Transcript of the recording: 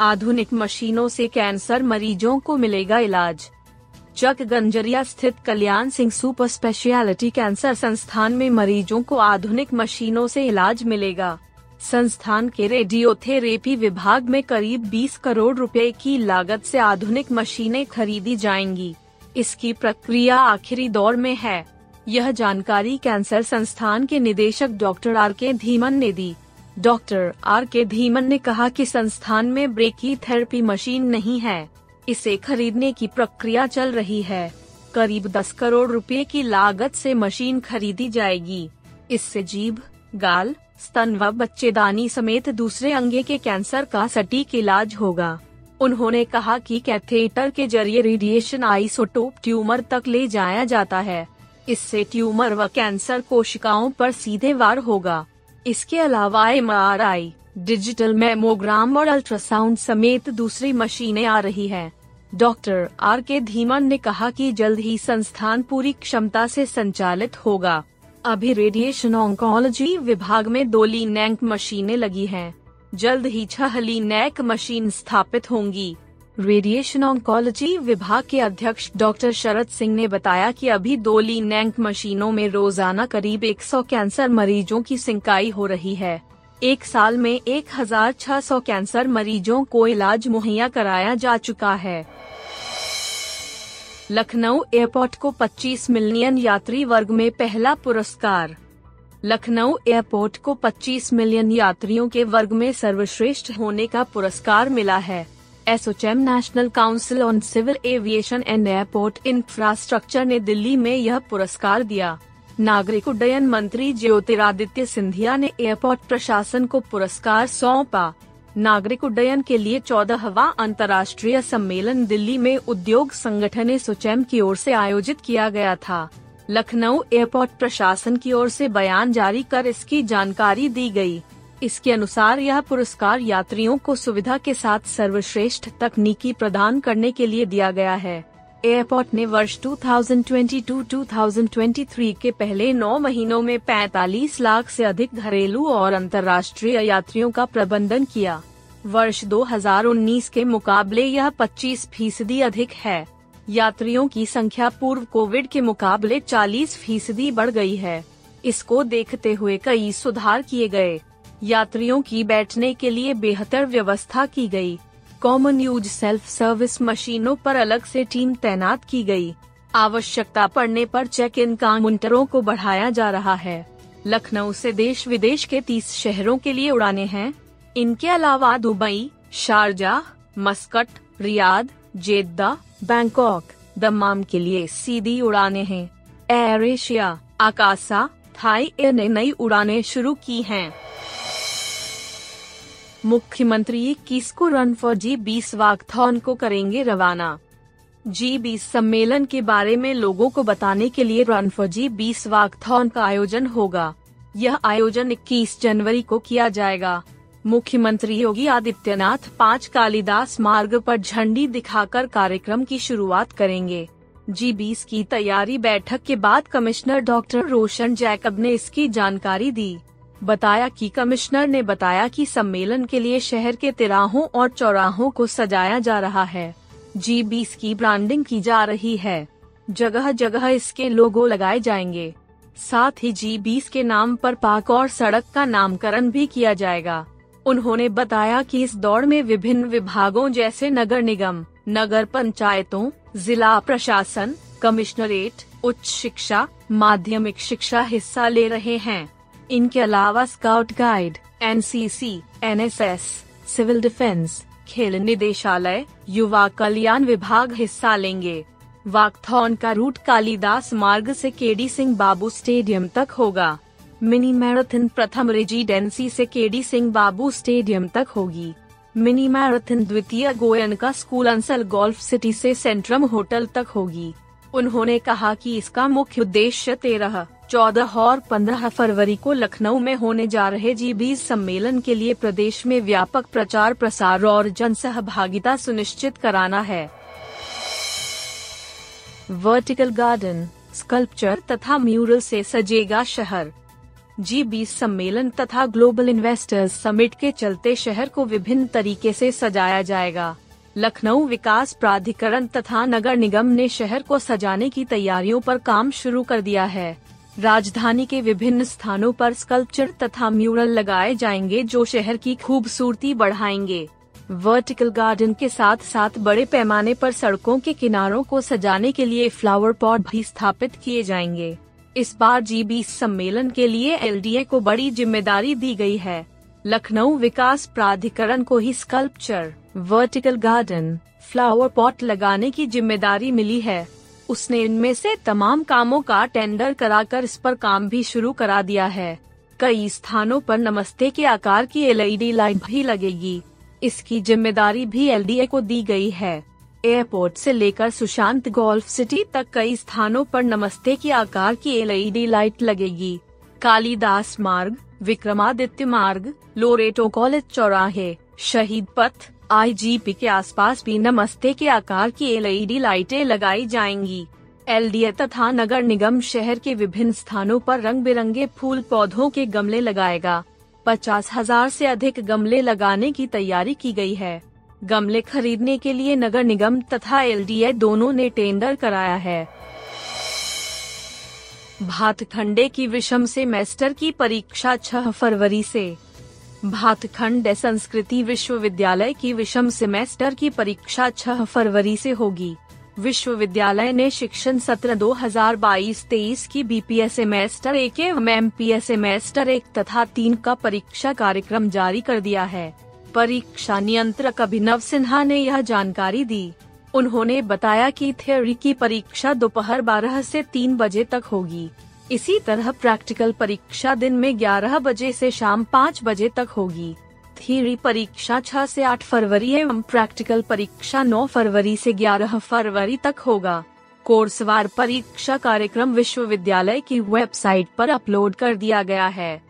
आधुनिक मशीनों से कैंसर मरीजों को मिलेगा इलाज। चक गंजरिया स्थित Kalyan Singh super speciality cancer संस्थान में मरीजों को आधुनिक मशीनों से इलाज मिलेगा। संस्थान के रेडियोथेरेपी विभाग में करीब 20 करोड़ रुपए की लागत से आधुनिक मशीनें खरीदी जाएँगी। इसकी प्रक्रिया आखिरी दौर में है। यह जानकारी कैंसर संस्थान के निदेशक डॉक्टर आर के धीमन ने दी। डॉक्टर आर के धीमन ने कहा कि संस्थान में ब्रेकी थेरेपी मशीन नहीं है। इसे खरीदने की प्रक्रिया चल रही है। करीब 10 करोड़ रुपए की लागत से मशीन खरीदी जाएगी। इससे जीभ, गाल, स्तन व बच्चेदानी समेत दूसरे अंगे के कैंसर का सटीक इलाज होगा। उन्होंने कहा कि कैथेटर के ज़रिए रेडिएशन आइसोटोप ट्यूमर तक ले जाया जाता है। इससे ट्यूमर व कैंसर कोशिकाओं पर सीधे वार होगा। इसके अलावा एमआरआई डिजिटल मेमोग्राम और अल्ट्रासाउंड समेत दूसरी मशीनें आ रही हैं। डॉक्टर आर के धीमन ने कहा कि जल्द ही संस्थान पूरी क्षमता से संचालित होगा अभी रेडिएशन ऑन्कोलॉजी विभाग में दो लीनैंक मशीनें लगी हैं। जल्द ही छह लीनैक मशीन स्थापित होंगी रेडिएशन ऑन्कोलॉजी विभाग के अध्यक्ष डॉक्टर शरद सिंह ने बताया कि अभी दो लीनैंक मशीनों में रोज़ाना करीब 100 कैंसर मरीजों की सिंकाई हो रही है। एक साल में 1600 कैंसर मरीजों को इलाज मुहैया कराया जा चुका है। लखनऊ एयरपोर्ट को 25 मिलियन यात्री वर्ग में पहला पुरस्कार। लखनऊ एयरपोर्ट को 25 मिलियन यात्रियों के वर्ग में सर्वश्रेष्ठ होने का पुरस्कार मिला है। ASSOCHAM national council on civil aviation and airport infrastructure ने दिल्ली में यह पुरस्कार दिया। नागरिक उड्डयन मंत्री ज्योतिरादित्य सिंधिया ने एयरपोर्ट प्रशासन को पुरस्कार सौंपा। नागरिक उड्डयन के लिए चौदहवा अंतर्राष्ट्रीय सम्मेलन दिल्ली में उद्योग संगठन एसोचैम की ओर से आयोजित किया गया था। लखनऊ एयरपोर्ट प्रशासन की ओर से बयान जारी कर इसकी जानकारी दी गई। इसके अनुसार यह पुरस्कार यात्रियों को सुविधा के साथ सर्वश्रेष्ठ तकनीकी प्रदान करने के लिए दिया गया है। एयरपोर्ट ने वर्ष 2022-2023 के पहले नौ महीनों में 45 लाख से अधिक घरेलू और अंतर्राष्ट्रीय यात्रियों का प्रबंधन किया। वर्ष 2019 के मुकाबले यह 25 फ़ीसदी अधिक है। यात्रियों की संख्या पूर्व कोविड के मुकाबले 40 फ़ीसदी बढ़ गई है। इसको देखते हुए कई सुधार किए गए। यात्रियों की बैठने के लिए बेहतर व्यवस्था की गई। कॉमन यूज़ सेल्फ सर्विस मशीनों पर अलग से टीम तैनात की गई। आवश्यकता पड़ने पर चेक इन काउंटरों को बढ़ाया जा रहा है लखनऊ से देश विदेश के तीस शहरों के लिए उड़ाने हैं इनके अलावा Dubai, Sharjah, Muscat, Riyadh, Jeddah, Bangkok Dammam के लिए सीधी उड़ाने हैं Air Asia, Akasa, Thai Air ने नई उड़ानें शुरू की हैं। मुख्यमंत्री इक्कीस को रन फॉर जी बीस वाकथॉन को करेंगे रवाना? जी बीस सम्मेलन के बारे में लोगों को बताने के लिए रन फॉर जी बीस वाकथॉन का आयोजन होगा। यह आयोजन 21 जनवरी को किया जाएगा। मुख्यमंत्री योगी आदित्यनाथ पाँच कालिदास मार्ग पर झंडी दिखाकर कार्यक्रम की शुरुआत करेंगे। जी बीस की तैयारी बैठक के बाद कमिश्नर डॉक्टर रोशन जैकब ने इसकी जानकारी दी। बताया कि कमिश्नर ने बताया कि सम्मेलन के लिए शहर के तिराहों और चौराहों को सजाया जा रहा है। जी बीस की ब्रांडिंग की जा रही है। जगह जगह इसके लोगो लगाए जाएँगे। साथ ही जी बीस के नाम पर पार्क और सड़क का नामकरण भी किया जाएगा। उन्होंने बताया कि इस दौड़ में विभिन्न विभागों जैसे नगर निगम, नगर पंचायतों, जिला प्रशासन, कमिश्नरेट, उच्च शिक्षा, माध्यमिक शिक्षा हिस्सा ले रहे हैं। इनके अलावा scout guide NCC, NSS, civil defence खेल निदेशालय युवा कल्याण विभाग हिस्सा लेंगे। वाकथॉन का रूट कालीदास मार्ग से केडी सिंह बाबू स्टेडियम तक होगा। मिनी मैराथन प्रथम रेजिडेंसी से केडी सिंह बाबू स्टेडियम तक होगी। मिनी मैराथन द्वितीय Goenka school Ansal golf city से सेंट्रम होटल तक होगी। उन्होंने कहा कि इसका मुख्य उद्देश्य तेरह चौदह और पंद्रह फरवरी को लखनऊ में होने जा रहे जी बीस सम्मेलन के लिए प्रदेश में व्यापक प्रचार प्रसार और जन सहभागिता सुनिश्चित कराना है। वर्टिकल गार्डन स्कल्पचर तथा म्यूरल से सजेगा शहर। जी बीस सम्मेलन तथा ग्लोबल इन्वेस्टर्स समिट के चलते शहर को विभिन्न तरीके से सजाया जाएगा। लखनऊ विकास प्राधिकरण तथा नगर निगम ने शहर को सजाने की तैयारियों पर काम शुरू कर दिया है। राजधानी के विभिन्न स्थानों पर स्कल्पचर तथा म्यूरल लगाए जाएँगे जो शहर की खूबसूरती बढ़ाएँगे। वर्टिकल गार्डन के साथ साथ बड़े पैमाने पर सड़कों के किनारों को सजाने के लिए फ्लावर पॉट भी स्थापित किए जाएँगे। इस बार जी बीस सम्मेलन के लिए एलडीए को बड़ी ज़िम्मेदारी दी गई है। लखनऊ विकास प्राधिकरण को ही sculpture, vertical garden, flower pot लगाने की ज़िम्मेदारी मिली है। उसने इनमें से तमाम कामों का टेंडर कराकर इस पर काम भी शुरू करा दिया है। कई स्थानों पर नमस्ते के आकार की एलईडी लाइट भी लगेगी। इसकी ज़िम्मेदारी भी एलडीए को दी गई है। एयरपोर्ट से लेकर सुशांत गोल्फ सिटी तक कई स्थानों पर नमस्ते के आकार की एलईडी लाइट लगेगी। कालीदास मार्ग, विक्रमादित्य मार्ग, लोरेटो कॉलेज चौराहे, शहीद पथ आईजीपी के आसपास भी नमस्ते के आकार की एलईडी लाइटें लगाई जाएँगी। एलडीए तथा नगर निगम शहर के विभिन्न स्थानों पर रंग बिरंगे फूल पौधों के गमले लगाएगा। पचास हज़ार से अधिक गमले लगाने की तैयारी की गई है। गमले खरीदने के लिए नगर निगम तथा एलडीए दोनों ने टेंडर कराया है। भातखंडे की विषम सेमेस्टर की परीक्षा 6 फरवरी से। भातखंड संस्कृति विश्वविद्यालय की विषम सेमेस्टर की परीक्षा 6 फरवरी से होगी। विश्वविद्यालय ने शिक्षण सत्र 2022-23 की बीपीएस सेमेस्टर एक एवं एम सेमेस्टर एक तथा तीन का परीक्षा कार्यक्रम जारी कर दिया है। परीक्षा नियंत्रक अभिनव सिन्हा ने यह जानकारी दी। उन्होंने बताया कि थ्योरी की परीक्षा दोपहर 12 से 3 बजे तक होगी। इसी तरह प्रैक्टिकल परीक्षा दिन में 11 बजे से शाम 5 बजे तक होगी। थ्योरी परीक्षा 6 से 8 फरवरी एवं प्रैक्टिकल परीक्षा 9 फरवरी से 11 फरवरी तक होगा। कोर्सवार परीक्षा कार्यक्रम विश्वविद्यालय की वेबसाइट पर अपलोड कर दिया गया है।